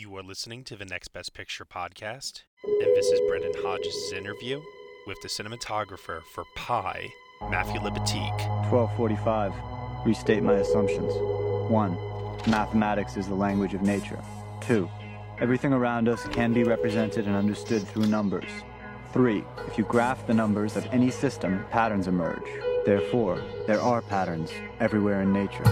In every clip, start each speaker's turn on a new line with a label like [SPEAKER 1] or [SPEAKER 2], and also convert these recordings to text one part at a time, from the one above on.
[SPEAKER 1] You are listening to the Next Best Picture podcast, and this is Brendan Hodges' interview with the cinematographer for Pi, Matthew Libatique.
[SPEAKER 2] 1245. Restate my assumptions. 1. Mathematics is the language of nature. 2. Everything around us can be represented and understood through numbers. 3. If you graph the numbers of any system, patterns emerge. Therefore, there are patterns everywhere in nature.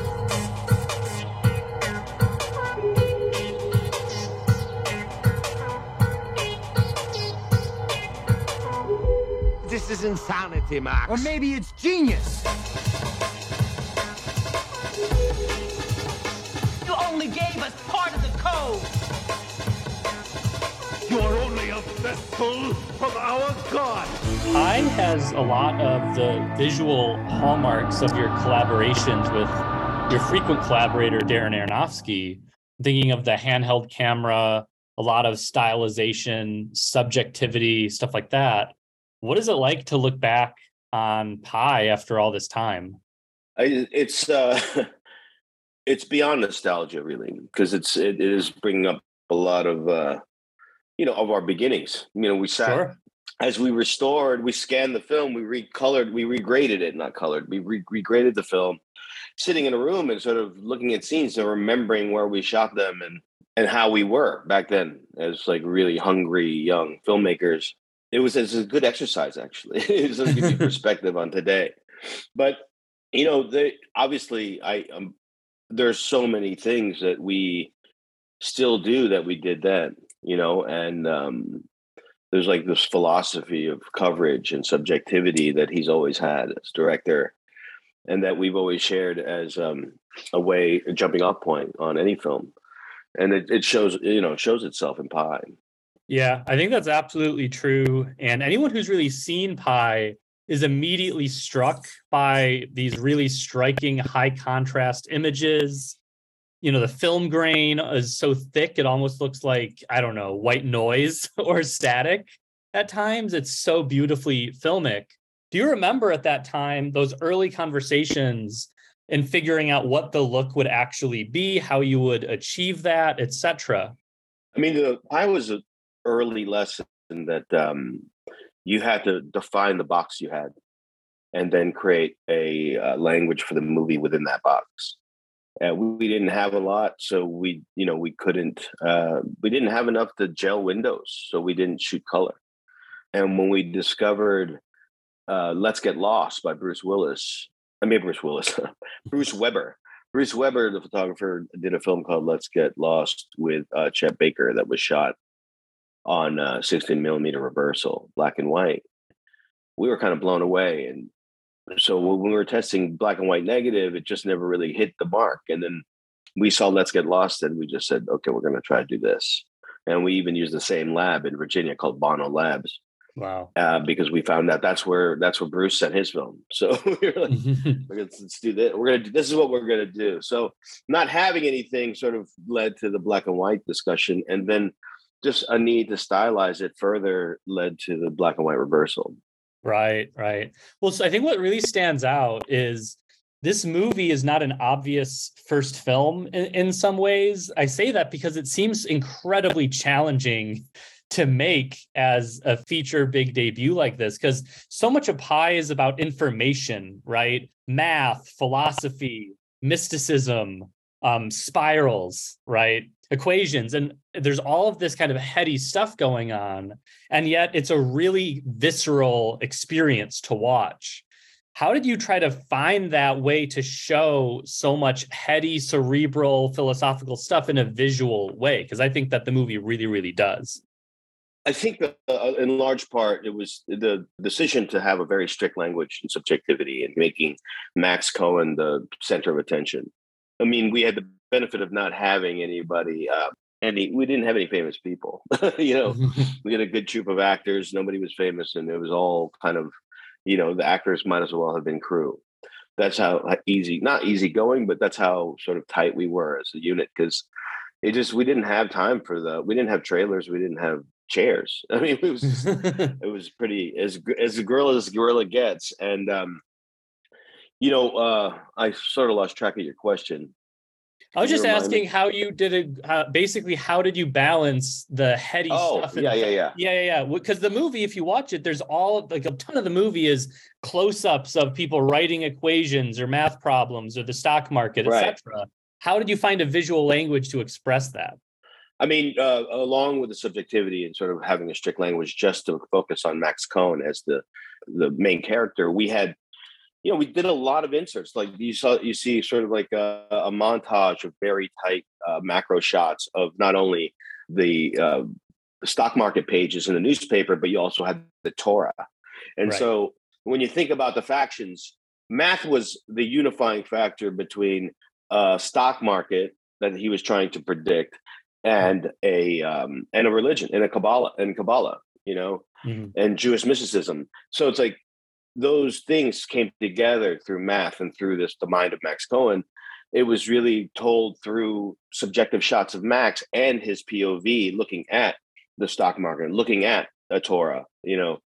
[SPEAKER 3] This is insanity, Max.
[SPEAKER 4] Or maybe it's genius.
[SPEAKER 5] You only gave us part of the code.
[SPEAKER 3] You are only a vessel of our God.
[SPEAKER 6] Pi has a lot of the visual hallmarks of your collaborations with your frequent collaborator, Darren Aronofsky. Thinking of the handheld camera, a lot of stylization, subjectivity, stuff like that. What is it like to look back on Pi after all this time?
[SPEAKER 7] I, it's uh, it's beyond nostalgia, really, because it's it, it is bringing up a lot of uh, you know of our beginnings. You know, we sat
[SPEAKER 6] Sure.
[SPEAKER 7] as we restored, we scanned the film, we recolored, we regraded it, not colored, we re- regraded the film, sitting in a room and sort of looking at scenes and remembering where we shot them and and how we were back then as like really hungry young filmmakers. It was, it was a good exercise, actually. it was to give you perspective on today. But you know, they obviously I um, there's so many things that we still do that we did then, you know, and um, there's like this philosophy of coverage and subjectivity that he's always had as director, and that we've always shared as um, a way, a jumping off point on any film, and it, it shows, you know, it shows itself in Pi.
[SPEAKER 6] Yeah, I think that's absolutely true. And anyone who's really seen Pi is immediately struck by these really striking high contrast images. You know, the film grain is so thick, it almost looks like, I don't know, white noise or static at times. It's so beautifully filmic. Do you remember at that time those early conversations and figuring out what the look would actually be, how you would achieve that, etc.?
[SPEAKER 7] I mean, the, I was an early lesson that um, you had to define the box you had and then create a uh, language for the movie within that box. We, we didn't have a lot, so we, you know, we couldn't, uh, we didn't have enough to gel windows, so we didn't shoot color. And when we discovered uh, "Let's Get Lost" by Bruce Willis, I mean Bruce Willis, Bruce Weber. Bruce Weber, the photographer, did a film called "Let's Get Lost" with uh, Chet Baker that was shot on uh, 16 millimeter reversal, black and white. We were kind of blown away, and so when we were testing black and white negative, it just never really hit the mark. And then we saw Let's Get Lost, and we just said, okay, we're going to try to do this. And we even used the same lab in Virginia called Bono Labs.
[SPEAKER 6] Wow.
[SPEAKER 7] Uh, because we found out that's where that's where Bruce sent his film. So we were like, let's, let's do this. We're gonna do this is what we're gonna do. So not having anything sort of led to the black and white discussion, and then just a need to stylize it further led to the black and white reversal.
[SPEAKER 6] Right, right. Well, so I think what really stands out is this movie is not an obvious first film in, in some ways. I say that because it seems incredibly challenging to make as a feature big debut like this because so much of Pi is about information, right? Math, philosophy, mysticism, um, spirals, right? Equations and there's all of this kind of heady stuff going on and yet it's a really visceral experience to watch. How did you try to find that way to show so much heady cerebral philosophical stuff in a visual way? Because i think that the movie really really does.
[SPEAKER 7] I think that uh, in large part it was the decision to have a very strict language and subjectivity and making Max Cohen the center of attention. I mean, we had the benefit of not having anybody, uh, any, we didn't have any famous people. you know, we had a good troop of actors. Nobody was famous, and it was all kind of, you know, the actors might as well have been crew. That's how easy, not easy going, but that's how sort of tight we were as a unit because it just we didn't have time for the we didn't have trailers we didn't have chairs. I mean, it was it was pretty as as a guerrilla as guerrilla gets. And um, you know, uh, I sort of lost track of your question.
[SPEAKER 6] I was just asking me? how you did it. Uh, basically, how did you balance the heady
[SPEAKER 7] oh,
[SPEAKER 6] stuff?
[SPEAKER 7] Yeah, yeah, yeah,
[SPEAKER 6] yeah, yeah, yeah. Because the movie, if you watch it, there's all like a ton of the movie is close-ups of people writing equations or math problems or the stock market, right. etc. How did you find a visual language to express that?
[SPEAKER 7] I mean, uh, along with the subjectivity and sort of having a strict language just to focus on Max Cohen as the the main character, we had, you know, we did a lot of inserts. Like you saw, you see sort of like a, a montage of very tight uh, macro shots of not only the uh, stock market pages in the newspaper, but you also had the Torah. And right. so when you think about the factions, math was the unifying factor between uh, stock market that he was trying to predict and a um, and a religion and a Kabbalah and Kabbalah, you know, mm-hmm. and Jewish mysticism. So it's like those things came together through math and through this the mind of Max Cohen. It was really told through subjective shots of Max and his POV looking at the stock market, looking at a Torah, you know,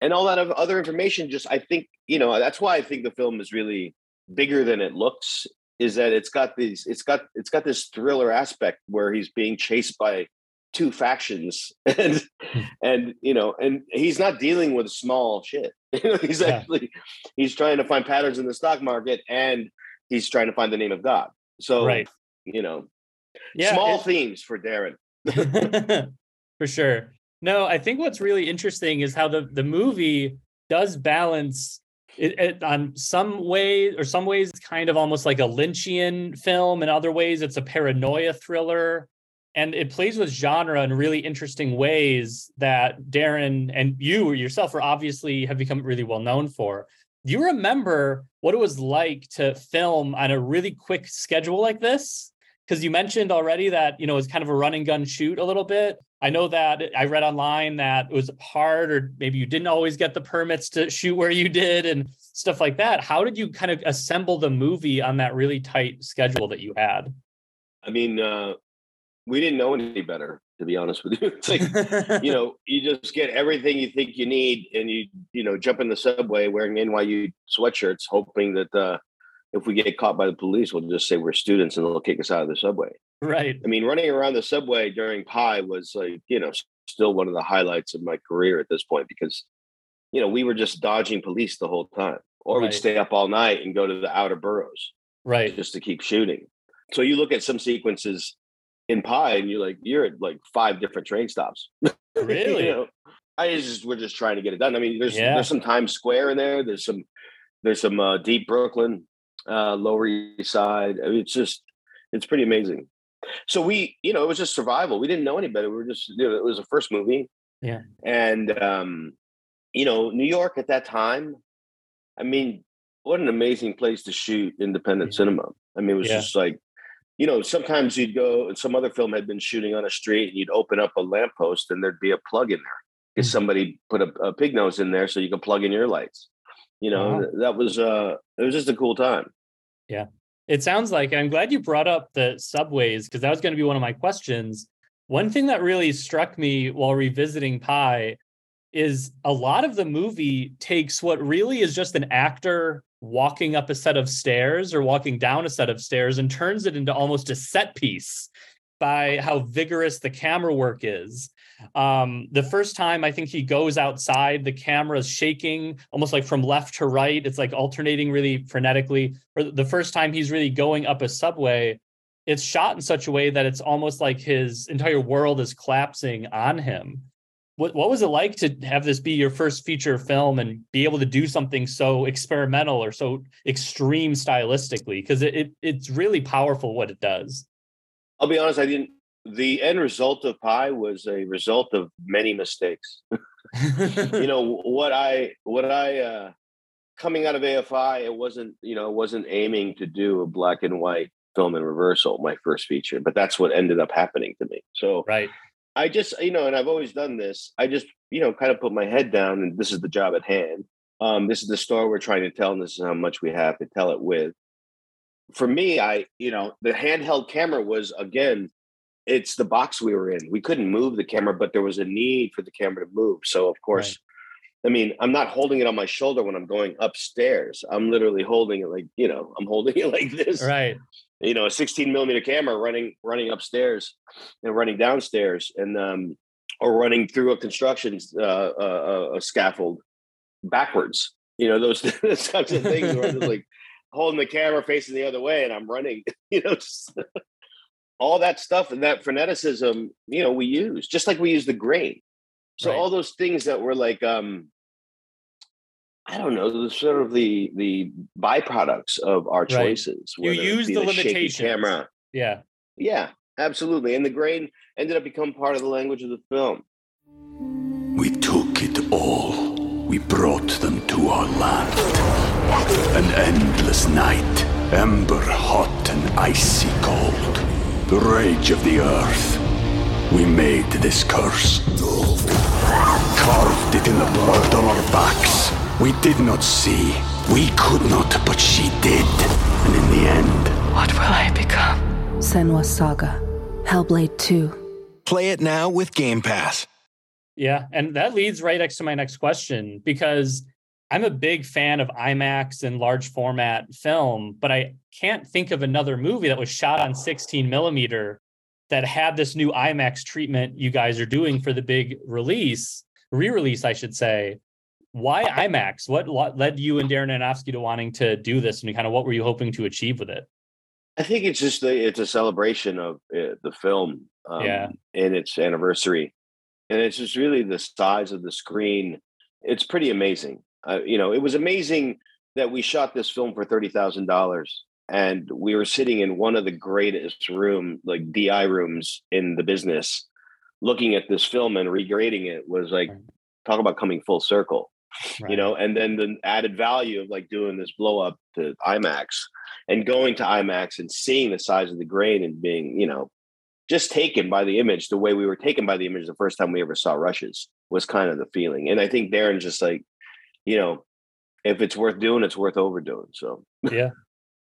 [SPEAKER 7] and all that other information. Just I think you know that's why I think the film is really bigger than it looks is that it's got these it's got it's got this thriller aspect where he's being chased by two factions. And hmm. and you know and he's not dealing with small shit. He's yeah. actually he's trying to find patterns in the stock market and he's trying to find the name of god. So right. you know yeah, small themes for darren.
[SPEAKER 6] For sure. No i think what's really interesting is how the the movie does balance it, it, on some ways or some ways it's kind of almost like a lynchian film. In other ways it's a paranoia thriller and it plays with genre in really interesting ways that darren and you yourself are obviously have become really well known for. Do you remember what it was like to film on a really quick schedule like this? Because you mentioned already that you know it's kind of a run and gun shoot a little bit. I know that i read online that it was hard or maybe you didn't always get the permits to shoot where you did and stuff like that. How did you kind of assemble the movie on that really tight schedule that you had?
[SPEAKER 7] I mean uh we didn't know any better to be honest with you it's like you know you just get everything you think you need and you you know jump in the subway wearing nyu sweatshirts hoping that uh if we get caught by the police, we'll just say we're students and they'll kick us out of the subway.
[SPEAKER 6] Right.
[SPEAKER 7] I mean, running around the subway during Pi was like, you know, still one of the highlights of my career at this point because, you know, we were just dodging police the whole time, or right. we'd stay up all night and go to the outer boroughs,
[SPEAKER 6] right,
[SPEAKER 7] just to keep shooting. So you look at some sequences in Pi, and you're like, you're at like five different train stops.
[SPEAKER 6] Really?
[SPEAKER 7] you know, I just we're just trying to get it done. I mean, there's yeah. there's some Times Square in there. There's some there's some uh, deep Brooklyn uh, Lower East Side. I mean, it's just it's pretty amazing. So we, you know, it was just survival. We didn't know any better. We were just, you know, it was a first movie.
[SPEAKER 6] Yeah.
[SPEAKER 7] And um, you know, New York at that time, I mean, what an amazing place to shoot independent yeah. cinema. I mean, it was yeah. just like, you know, sometimes you'd go and some other film had been shooting on a street and you'd open up a lamppost and there'd be a plug in there. Because mm-hmm. somebody put a, a, pig nose in there so you could plug in your lights. You know, wow. that was uh it was just a cool time.
[SPEAKER 6] Yeah. It sounds like I'm glad you brought up the subways because that was going to be one of my questions. One thing that really struck me while revisiting Pi is a lot of the movie takes what really is just an actor walking up a set of stairs or walking down a set of stairs and turns it into almost a set piece by how vigorous the camera work is. Um, the first time I think he goes outside, the camera is shaking almost like from left to right. It's like alternating really frenetically. Or the first time he's really going up a subway, it's shot in such a way that it's almost like his entire world is collapsing on him. What what was it like to have this be your first feature film and be able to do something so experimental or so extreme stylistically? Because it, it it's really powerful what it does.
[SPEAKER 7] I'll be honest, I didn't the end result of Pi was a result of many mistakes. you know what I what I uh coming out of AFI, it wasn't you know it wasn't aiming to do a black and white film in reversal, my first feature, but that's what ended up happening to me. So
[SPEAKER 6] right,
[SPEAKER 7] I just you know, and I've always done this. I just you know kind of put my head down, and this is the job at hand. Um, this is the story we're trying to tell, and this is how much we have to tell it with. For me, I you know the handheld camera was again it's the box we were in. We couldn't move the camera, but there was a need for the camera to move. So of course, right. I mean, I'm not holding it on my shoulder when I'm going upstairs. I'm literally holding it like, you know, I'm holding it like this.
[SPEAKER 6] Right.
[SPEAKER 7] You know, a 16 millimeter camera running running upstairs and running downstairs and um or running through a construction uh, uh, a scaffold backwards. You know, those, those kinds of things where I'm just like holding the camera facing the other way and I'm running, you know, just all that stuff and that freneticism, you know, we use just like we use the grain. So right. all those things that were like, um, I don't know, the sort of the the byproducts of our choices.
[SPEAKER 6] Right. You use the, the limitations.
[SPEAKER 7] Camera.
[SPEAKER 6] Yeah.
[SPEAKER 7] Yeah, absolutely. And the grain ended up becoming part of the language of the film.
[SPEAKER 8] We took it all. We brought them to our land. An endless night, ember hot and icy cold the rage of the earth. We made this curse. Carved it in the blood on our backs. We did not see. We could not, but she did. And in the end...
[SPEAKER 9] What will I become? Senua's Saga. Hellblade 2.
[SPEAKER 10] Play it now with Game Pass.
[SPEAKER 6] Yeah, and that leads right next to my next question because I'm a big fan of IMAX and large format film, but I can't think of another movie that was shot on 16 millimeter that had this new IMAX treatment you guys are doing for the big release, re-release, I should say. Why IMAX? What led you and Darren Aronofsky to wanting to do this, and kind of what were you hoping to achieve with it?
[SPEAKER 7] I think it's just a, it's a celebration of uh, the film, um, yeah, and its anniversary, and it's just really the size of the screen. It's pretty amazing. Uh, you know, it was amazing that we shot this film for thirty thousand dollars, and we were sitting in one of the greatest room, like DI rooms in the business, looking at this film and regrading it was like talk about coming full circle. Right. You know, and then the added value of like doing this blow up to IMAX and going to IMAX and seeing the size of the grain and being, you know, just taken by the image the way we were taken by the image the first time we ever saw rushes was kind of the feeling. And I think Darren just like you know, if it's worth doing, it's worth overdoing. So
[SPEAKER 6] yeah,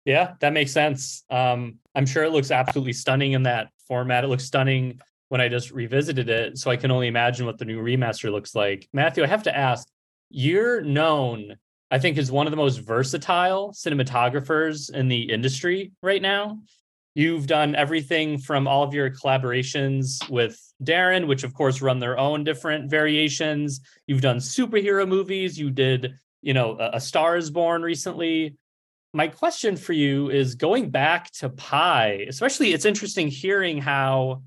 [SPEAKER 6] yeah, that makes sense. Um, I'm sure it looks absolutely stunning in that format. It looks stunning when I just revisited it. So I can only imagine what the new remaster looks like. Matthew, I have to ask, you're known, I think, as one of the most versatile cinematographers in the industry right now. You've done everything from all of your collaborations with Darren, which of course run their own different variations. You've done superhero movies. You did, you know, A, Star is Born recently. My question for you is going back to Pi, especially it's interesting hearing how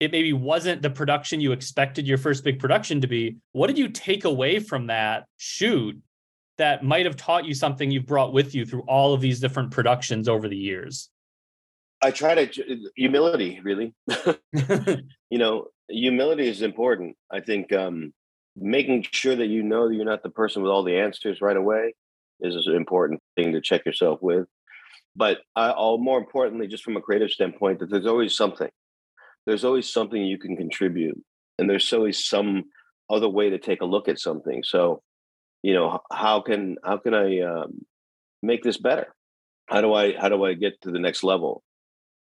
[SPEAKER 6] it maybe wasn't the production you expected your first big production to be. What did you take away from that shoot that might have taught you something you've brought with you through all of these different productions over the years?
[SPEAKER 7] I try to humility, really. you know, humility is important. I think um, making sure that you know that you're not the person with all the answers right away is an important thing to check yourself with. But I, all more importantly, just from a creative standpoint, that there's always something. There's always something you can contribute, and there's always some other way to take a look at something. So, you know, how can how can I um, make this better? How do I how do I get to the next level?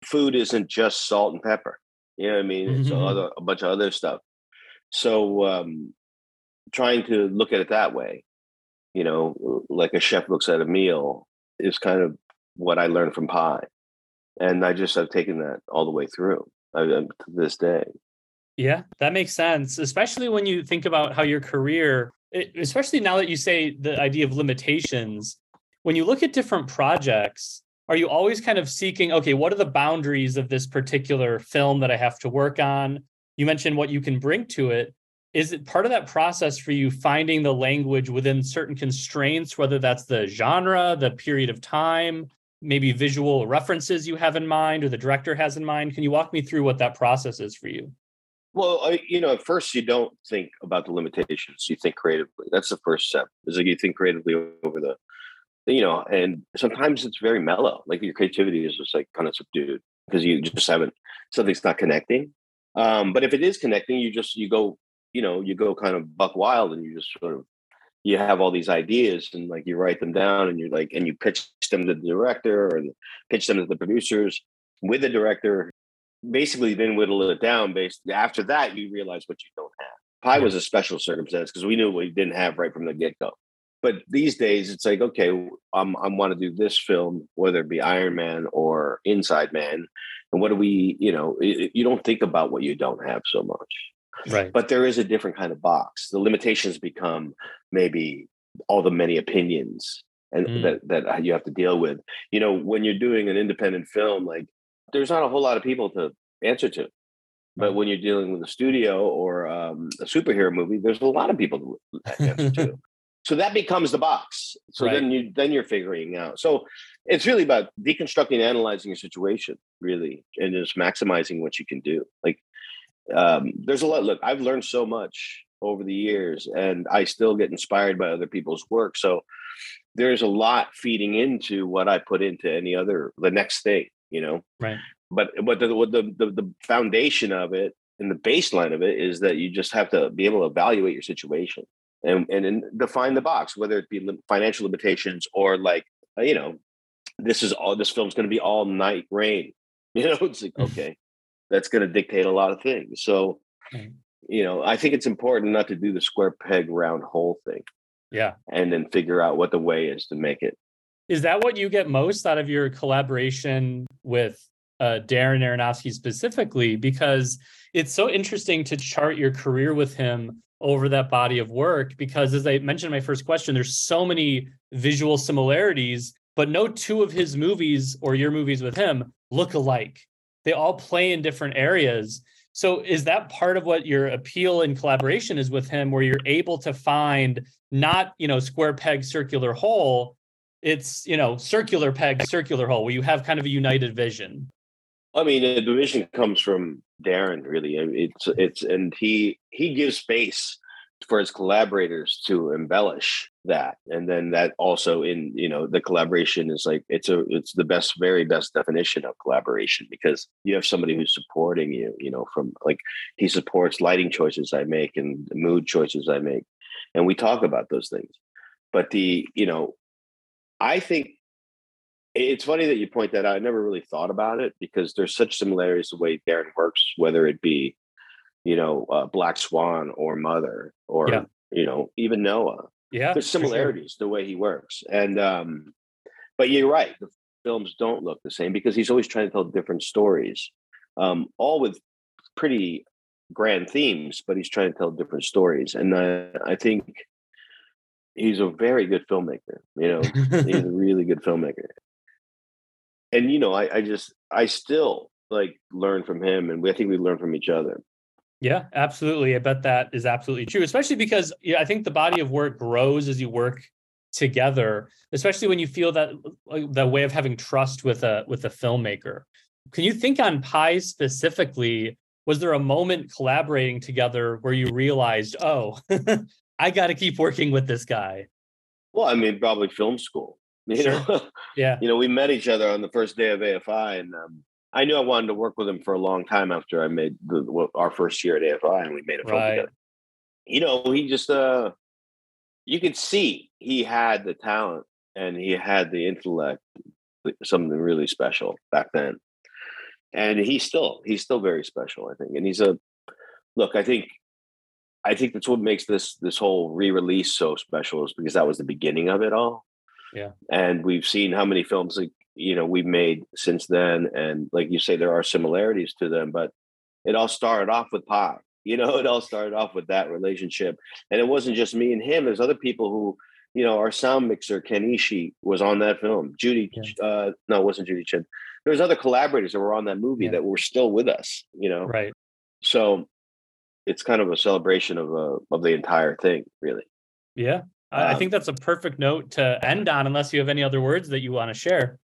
[SPEAKER 7] food isn't just salt and pepper. You know what I mean? It's mm-hmm. other, a bunch of other stuff. So um, trying to look at it that way, you know, like a chef looks at a meal is kind of what I learned from Pi And I just have taken that all the way through uh, to this day.
[SPEAKER 6] Yeah, that makes sense, especially when you think about how your career, especially now that you say the idea of limitations, when you look at different projects, are you always kind of seeking okay what are the boundaries of this particular film that i have to work on? You mentioned what you can bring to it. Is it part of that process for you finding the language within certain constraints whether that's the genre the period of time maybe visual references you have in mind or the director has in mind? Can you walk me through what that process is for you?
[SPEAKER 7] Well I, you know at first you don't think about the limitations. You think creatively. That's the first step. Is like you think creatively over the you know and sometimes it's very mellow. Like your creativity is just like kind of subdued because you just haven't something's not connecting. Um but if it is connecting you just you go you know you go kind of buck wild and you just sort of you have all these ideas and like you write them down and you're like and you pitch them to the director or pitch them to the producers with the director basically then whittle it down based after that you realize what you don't have. Pi was a special circumstance because we knew we didn't have right from the get-go. But these days it's like okay um, i want to do this film whether it be iron man or inside man and what do we you know it, you don't think about what you don't have so much
[SPEAKER 6] right.
[SPEAKER 7] But there is a different kind of box. The limitations become maybe all the many opinions and mm. that that you have to deal with. You know when you're doing an independent film like there's not a whole lot of people to answer to. But when you're dealing with a studio or um, a superhero movie there's a lot of people to answer to. So that becomes the box. So right. then you then you're figuring out. So it's really about deconstructing analyzing your situation really and just maximizing what you can do. Like um, there's a lot look i've learned so much over the years and i still get inspired by other people's work so there's a lot feeding into what i put into any other the next thing you know?
[SPEAKER 6] Right.
[SPEAKER 7] But but the the, the, the foundation of it and the baseline of it is that you just have to be able to evaluate your situation and and, and define the box whether it be financial limitations or like uh, you know this is all this film's going to be all night rain you know? It's like okay that's going to dictate a lot of things. So, you know, I think it's important not to do the square peg round hole thing.
[SPEAKER 6] Yeah.
[SPEAKER 7] And then figure out what the way is to make it.
[SPEAKER 6] Is that what you get most out of your collaboration with uh, Darren Aronofsky specifically? Because it's so interesting to chart your career with him over that body of work. Because as I mentioned in my first question, there's so many visual similarities, but no two of his movies or your movies with him look alike they all play in different areas. So is that part of what your appeal and collaboration is with him where you're able to find not you know square peg circular hole? It's you know circular peg circular hole where you have kind of a united vision.
[SPEAKER 7] I mean the vision comes from darren really. It's it's and he he gives space for his collaborators to embellish that and then that also in you know the collaboration is like it's a it's the best very best definition of collaboration because you have somebody who's supporting you you know from like he supports lighting choices i make and mood choices i make and we talk about those things. But the you know i think it's funny that you point that out i never really thought about it because there's such similarities the way darren works whether it be you know, uh, Black Swan or Mother or yeah. you know even Noah.
[SPEAKER 6] Yeah,
[SPEAKER 7] there's similarities sure. the way he works, and um, but you're right. The films don't look the same because he's always trying to tell different stories, um, all with pretty grand themes, but he's trying to tell different stories, and uh, I think he's a very good filmmaker. You know, he's a really good filmmaker. And you know, I, I just I still like learn from him, and we, I think we learn from each other.
[SPEAKER 6] Yeah, absolutely. I bet that is absolutely true, especially because yeah, I think the body of work grows as you work together, especially when you feel that the way of having trust with a with a filmmaker. Can you think on Pi specifically? Was there a moment collaborating together where you realized, oh, I got to keep working with this guy?
[SPEAKER 7] Well, I mean, probably film school. You know,
[SPEAKER 6] yeah.
[SPEAKER 7] You know, we met each other on the first day of AFI, and um, I knew I wanted to work with him for a long time after I made the, our first year at AFI and we made a film right. together. You know, he just uh you could see he had the talent and he had the intellect, something really special back then. And he's still he's still very special, I think. And he's a look, I think I think that's what makes this this whole re-release so special is because that was the beginning of it all.
[SPEAKER 6] Yeah.
[SPEAKER 7] And we've seen how many films like you know we've made since then and like you say there are similarities to them but it all started off with Pi you know it all started off with that relationship and it wasn't just me and him there's other people who you know, our sound mixer Ken Ishii was on that film. Judy, yeah. uh, no, it wasn't Judy Chen. There was other collaborators that were on that movie yeah. that were still with us. You know,
[SPEAKER 6] right?
[SPEAKER 7] So it's kind of a celebration of uh, of the entire thing, really.
[SPEAKER 6] Yeah, um, I think that's a perfect note to end on. Unless you have any other words that you want to share.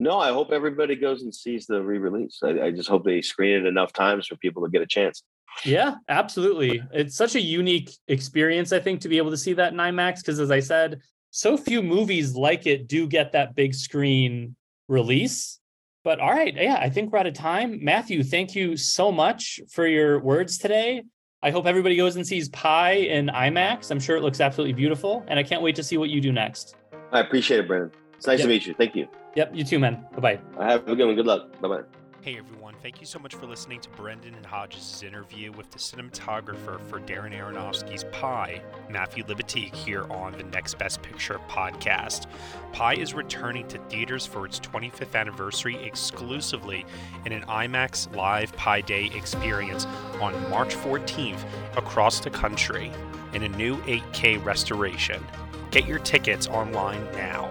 [SPEAKER 7] No, I hope everybody goes and sees the re-release. I, I just hope they screen it enough times for people to get a chance.
[SPEAKER 6] Yeah, absolutely. It's such a unique experience, I think, to be able to see that in IMAX. Because as I said, so few movies like it do get that big screen release. But all right, yeah, I think we're out of time. Matthew, thank you so much for your words today. I hope everybody goes and sees Pi in IMAX. I'm sure it looks absolutely beautiful, and I can't wait to see what you do next.
[SPEAKER 7] I appreciate it, Brandon. It's nice yep. to meet you. Thank you.
[SPEAKER 6] Yep, you too, man. Bye
[SPEAKER 7] bye. Have a good one. Good luck. Bye bye.
[SPEAKER 1] Hey everyone, thank you so much for listening to Brendan and Hodges' interview with the cinematographer for Darren Aronofsky's Pi, Matthew Libatique, here on the Next Best Picture podcast. Pi is returning to theaters for its 25th anniversary exclusively in an IMAX Live Pi Day experience on March 14th across the country in a new 8K restoration. Get your tickets online now.